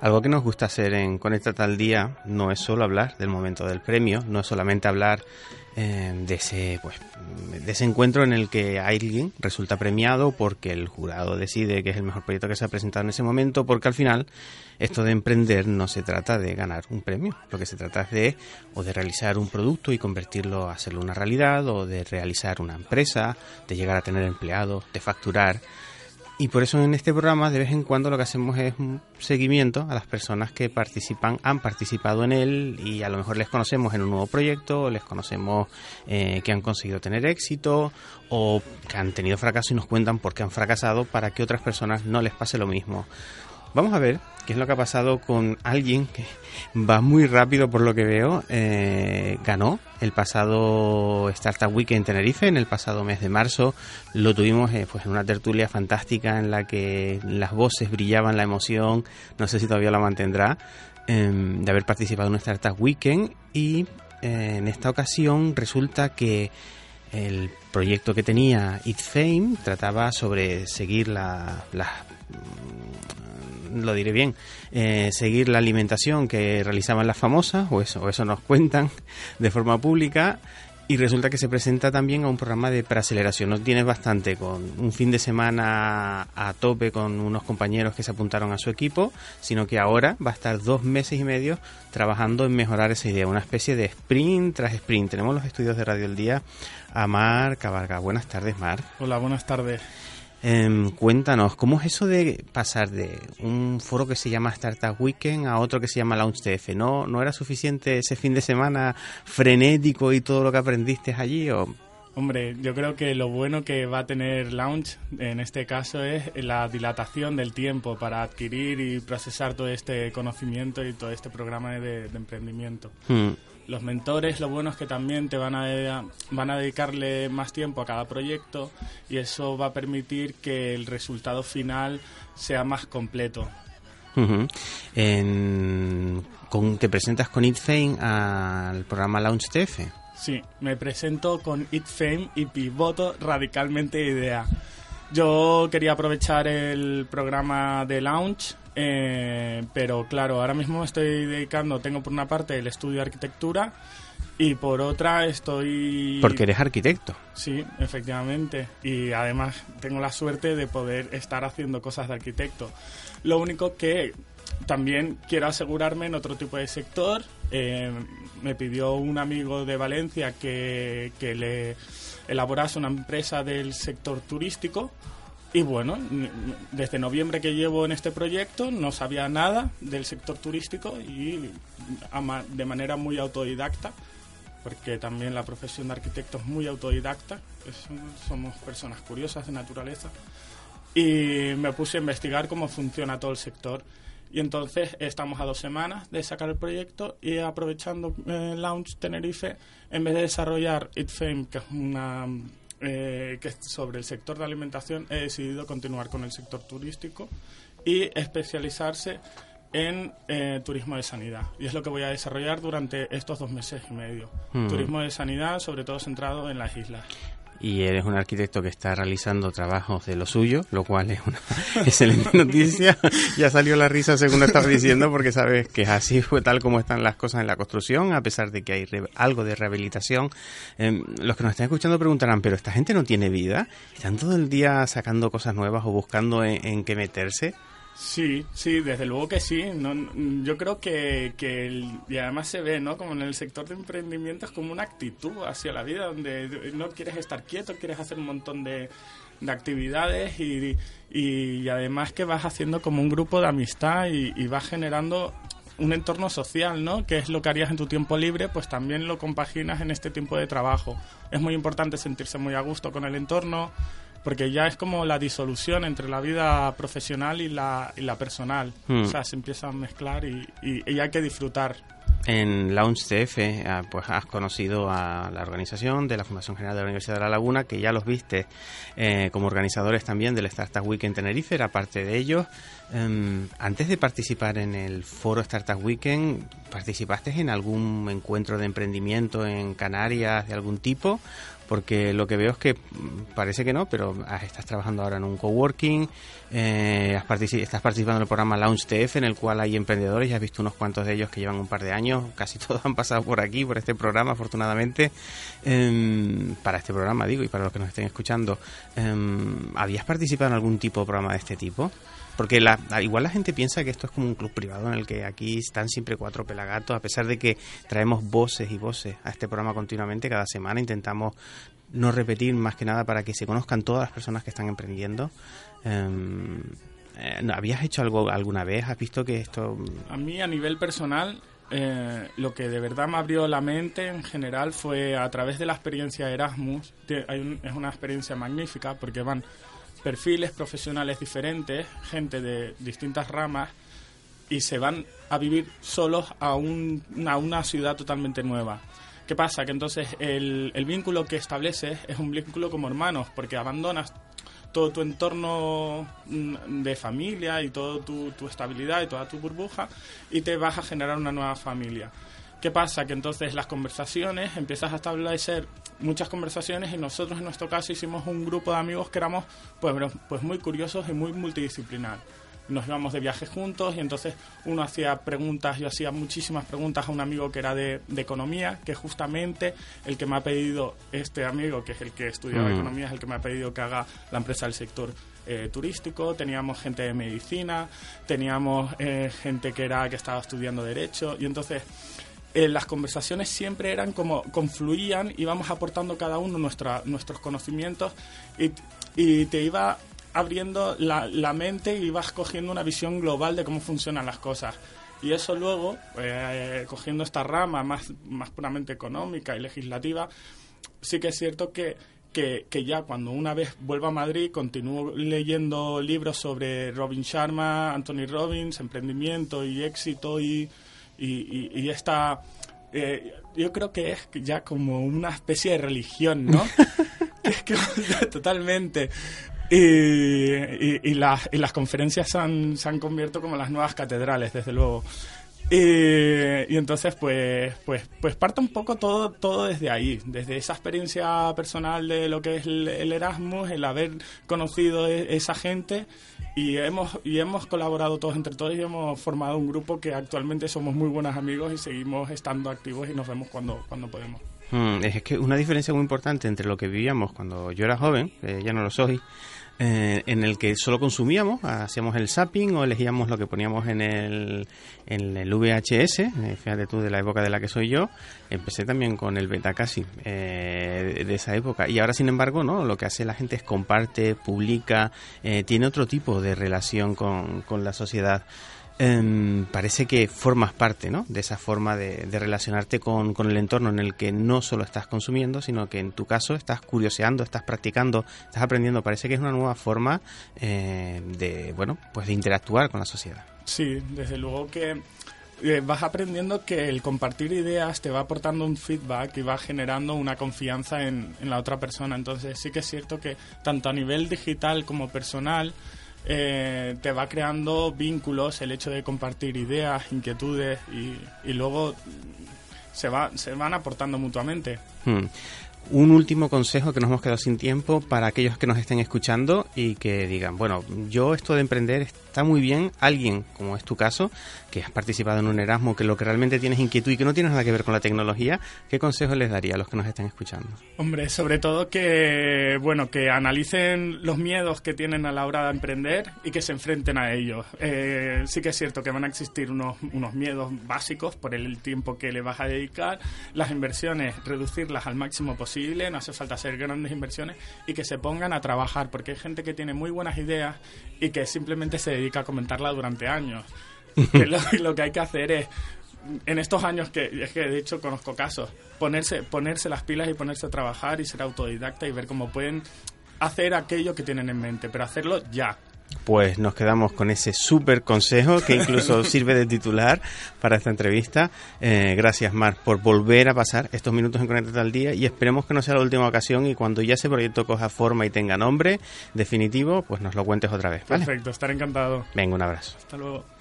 Algo que nos gusta hacer en Conecta Tal Día no es solo hablar del momento del premio, no es solamente hablar eh, de, ese, pues, de ese encuentro en el que alguien resulta premiado porque el jurado decide que es el mejor proyecto que se ha presentado en ese momento, porque al final esto de emprender no se trata de ganar un premio, lo que se trata es de o de realizar un producto y convertirlo hacerlo una realidad, o de realizar una empresa, de llegar a tener empleados, de facturar. Y por eso en este programa de vez en cuando lo que hacemos es un seguimiento a las personas que participan, han participado en él y a lo mejor les conocemos en un nuevo proyecto, les conocemos eh, que han conseguido tener éxito o que han tenido fracaso y nos cuentan por qué han fracasado para que otras personas no les pase lo mismo. Vamos a ver qué es lo que ha pasado con alguien que va muy rápido por lo que veo. Eh, ganó el pasado Startup Week en Tenerife, en el pasado mes de marzo. Lo tuvimos eh, pues en una tertulia fantástica en la que las voces brillaban, la emoción, no sé si todavía la mantendrá, em, de haber participado en un Startup Weekend. Y eh, en esta ocasión resulta que el proyecto que tenía It Fame trataba sobre seguir la, la lo diré bien, eh, seguir la alimentación que realizaban las famosas, o eso, o eso nos cuentan de forma pública, y resulta que se presenta también a un programa de preaceleración. No tienes bastante con un fin de semana a tope con unos compañeros que se apuntaron a su equipo, sino que ahora va a estar dos meses y medio trabajando en mejorar esa idea, una especie de sprint tras sprint. Tenemos los estudios de Radio El Día a Mar Cabarga. Buenas tardes, Mar. Hola, buenas tardes. Em, cuéntanos, ¿cómo es eso de pasar de un foro que se llama Startup Weekend a otro que se llama Launch TF? ¿No, ¿No era suficiente ese fin de semana frenético y todo lo que aprendiste allí? O... Hombre, yo creo que lo bueno que va a tener Launch en este caso es la dilatación del tiempo para adquirir y procesar todo este conocimiento y todo este programa de, emprendimiento. Hmm los mentores lo bueno es que también te van a, van a dedicarle más tiempo a cada proyecto y eso va a permitir que el resultado final sea más completo. con, ¿Te presentas con ItFame al programa Launch TF? Sí, me presento con ItFame y pivoto radicalmente idea. Yo quería aprovechar el programa de Launch eh, pero claro, ahora mismo estoy dedicando, tengo por una parte el estudio de arquitectura y por otra estoy... Porque eres arquitecto. Sí, efectivamente. Y además tengo la suerte de poder estar haciendo cosas de arquitecto. Lo único que también quiero asegurarme en otro tipo de sector. Eh, me pidió un amigo de Valencia que, que le elaborase una empresa del sector turístico y bueno, desde noviembre que llevo en este proyecto no sabía nada del sector turístico y de manera muy autodidacta, porque también la profesión de arquitecto es muy autodidacta, somos personas curiosas de naturaleza, y me puse a investigar cómo funciona todo el sector. Y entonces estamos a dos semanas de sacar el proyecto y aprovechando eh, Launch Tenerife, en vez de desarrollar ItFame, que es una eh, que sobre el sector de alimentación he decidido continuar con el sector turístico y especializarse en eh, turismo de sanidad. Y es lo que voy a desarrollar durante estos dos meses y medio. Hmm. Turismo de sanidad, sobre todo centrado en las islas y eres un arquitecto que está realizando trabajos de lo suyo, lo cual es una excelente noticia. ya salió la risa según lo estaba diciendo porque sabes que es así fue tal como están las cosas en la construcción, a pesar de que hay algo de rehabilitación. Em, los que nos están escuchando preguntarán, pero esta gente no tiene vida, están todo el día sacando cosas nuevas o buscando en qué meterse. Sí, sí, desde luego que sí. No, yo creo que, que y además se ve, ¿no? Como en el sector de emprendimiento es como una actitud hacia la vida donde no quieres estar quieto, quieres hacer un montón de, de actividades y, y, además que vas haciendo como un grupo de amistad y, y vas generando un entorno social, ¿no? Que es lo que harías en tu tiempo libre, pues también lo compaginas en este tiempo de trabajo. Es muy importante sentirse muy a gusto con el entorno, porque ya es como la disolución entre la vida profesional y la, y la personal. Hmm. O sea, se empieza a mezclar y, y, hay que disfrutar. En Launch CF ah, pues has conocido a la organización de la Fundación General de la Universidad de La Laguna, que ya los viste eh, como organizadores también del Startup Week en Tenerife, era parte de ellos. Em, antes de participar en el foro Startup Weekend, ¿participaste en algún encuentro de emprendimiento en Canarias de algún tipo? Porque lo que veo es que mm, parece que no, pero estás trabajando ahora en un coworking, eh, estás participando en el programa Launch TF, en el cual hay emprendedores, ya has visto unos cuantos de ellos que llevan un par de años, casi todos han pasado por aquí, por este programa, afortunadamente, em, para este programa, digo, y para los que nos estén escuchando. Em, ¿Habías participado en algún tipo de programa de este tipo? Porque la, igual la gente piensa que esto es como un club privado en el que aquí están siempre cuatro pelagatos, a pesar de que traemos voces y voces a este programa continuamente cada semana, intentamos no repetir más que nada para que se conozcan todas las personas que están emprendiendo. Em, eh, ¿Habías hecho algo alguna vez? ¿Has visto que esto...? A mí a nivel personal eh, lo que de verdad me abrió la mente en general fue a través de la experiencia Erasmus. es una experiencia magnífica porque van perfiles profesionales diferentes, gente de distintas ramas, y se van a vivir solos a, una ciudad totalmente nueva. ¿Qué pasa? Que entonces el, vínculo que estableces es un vínculo como hermanos, porque abandonas todo tu entorno mm, de familia y toda tu, tu, estabilidad y toda tu burbuja y te vas a generar una nueva familia. ¿Qué pasa? Que entonces las conversaciones, empiezas a establecer muchas conversaciones y nosotros en nuestro caso hicimos un grupo de amigos que éramos pues, pues muy curiosos y muy multidisciplinar. Nos íbamos de viaje juntos y entonces uno hacía preguntas, yo hacía muchísimas preguntas a un amigo que era de, economía, que justamente el que me ha pedido, este amigo, que es el que estudiaba mm. economía, es el que me ha pedido que haga la empresa del sector eh, turístico, teníamos gente de medicina, teníamos eh, gente que era que estaba estudiando derecho y entonces eh, las conversaciones siempre eran como confluían, íbamos aportando cada uno nuestra, nuestros conocimientos y, te iba abriendo la, la, mente y ibas cogiendo una visión global de cómo funcionan las cosas. Y eso luego, eh, cogiendo esta rama más, más puramente económica y legislativa, sí que es cierto que, que, que, ya cuando una vez vuelvo a Madrid continúo leyendo libros sobre Robin Sharma, Anthony Robbins, emprendimiento y éxito y y, y, esta... Eh, yo creo que es ya como una especie de religión, ¿no? es que, totalmente. Y, y, las, y las conferencias se han, se han convierto como las nuevas catedrales, desde luego. Y, entonces, pues, pues, pues parte un poco todo, todo desde ahí, desde esa experiencia personal de lo que es el, Erasmus, el haber conocido e, esa gente y hemos, y hemos colaborado todos entre todos y hemos formado un grupo que actualmente somos muy buenos amigos y seguimos estando activos y nos vemos cuando, cuando podemos. Mm, es que una diferencia muy importante entre lo que vivíamos cuando yo era joven, ya no lo soy, eh, en el que solo consumíamos, hacíamos el zapping o elegíamos lo que poníamos en el, en el VHS, eh, fíjate tú de la época de la que soy yo, empecé también con el beta casi eh, de esa época y ahora sin embargo no, lo que hace la gente es comparte, publica, tiene otro tipo de relación con, con la sociedad. Em, parece que formas parte ¿no? de esa forma de, relacionarte con, el entorno en el que no solo estás consumiendo, sino que en tu caso estás curioseando, estás practicando, estás aprendiendo. Parece que es una nueva forma eh, de, bueno, pues de interactuar con la sociedad. Sí, desde luego que eh, vas aprendiendo que el compartir ideas te va aportando un feedback y va generando una confianza en, en la otra persona. Entonces sí que es cierto que tanto a nivel digital como personal, eh, te va creando vínculos, el hecho de compartir ideas, inquietudes y, luego se, va, se van aportando mutuamente. Hmm. Un último consejo que nos hemos quedado sin tiempo para aquellos que nos estén escuchando y que digan, bueno, yo esto de emprender está muy bien, alguien, como es tu caso, que has participado en un Erasmus, que lo que realmente tienes inquietud y que no tienes nada que ver con la tecnología, ¿qué consejo les daría a los que nos estén escuchando? Hombre, sobre todo que, bueno, que analicen los miedos que tienen a la hora de emprender y que se enfrenten a ellos. Eh, sí que es cierto que van a existir unos, unos miedos básicos por el tiempo que le vas a dedicar, las inversiones, reducirlas al máximo posible, no hace falta hacer grandes inversiones y que se pongan a trabajar, porque hay gente que tiene muy buenas ideas y que simplemente se dedica a comentarla durante años. lo, que hay que hacer es en estos años que es que de hecho conozco casos ponerse ponerse las pilas y ponerse a trabajar y ser autodidacta y ver cómo pueden hacer aquello que tienen en mente pero hacerlo ya Pues nos quedamos con ese súper consejo que incluso sirve de titular para esta entrevista. Eh, gracias, Mar, por volver a pasar estos minutos en Conectate al Día y esperemos que no sea la última ocasión y cuando ya ese proyecto coja forma y tenga nombre definitivo, pues nos lo cuentes otra vez. Perfecto, estaré encantado. Venga, un abrazo. Hasta luego.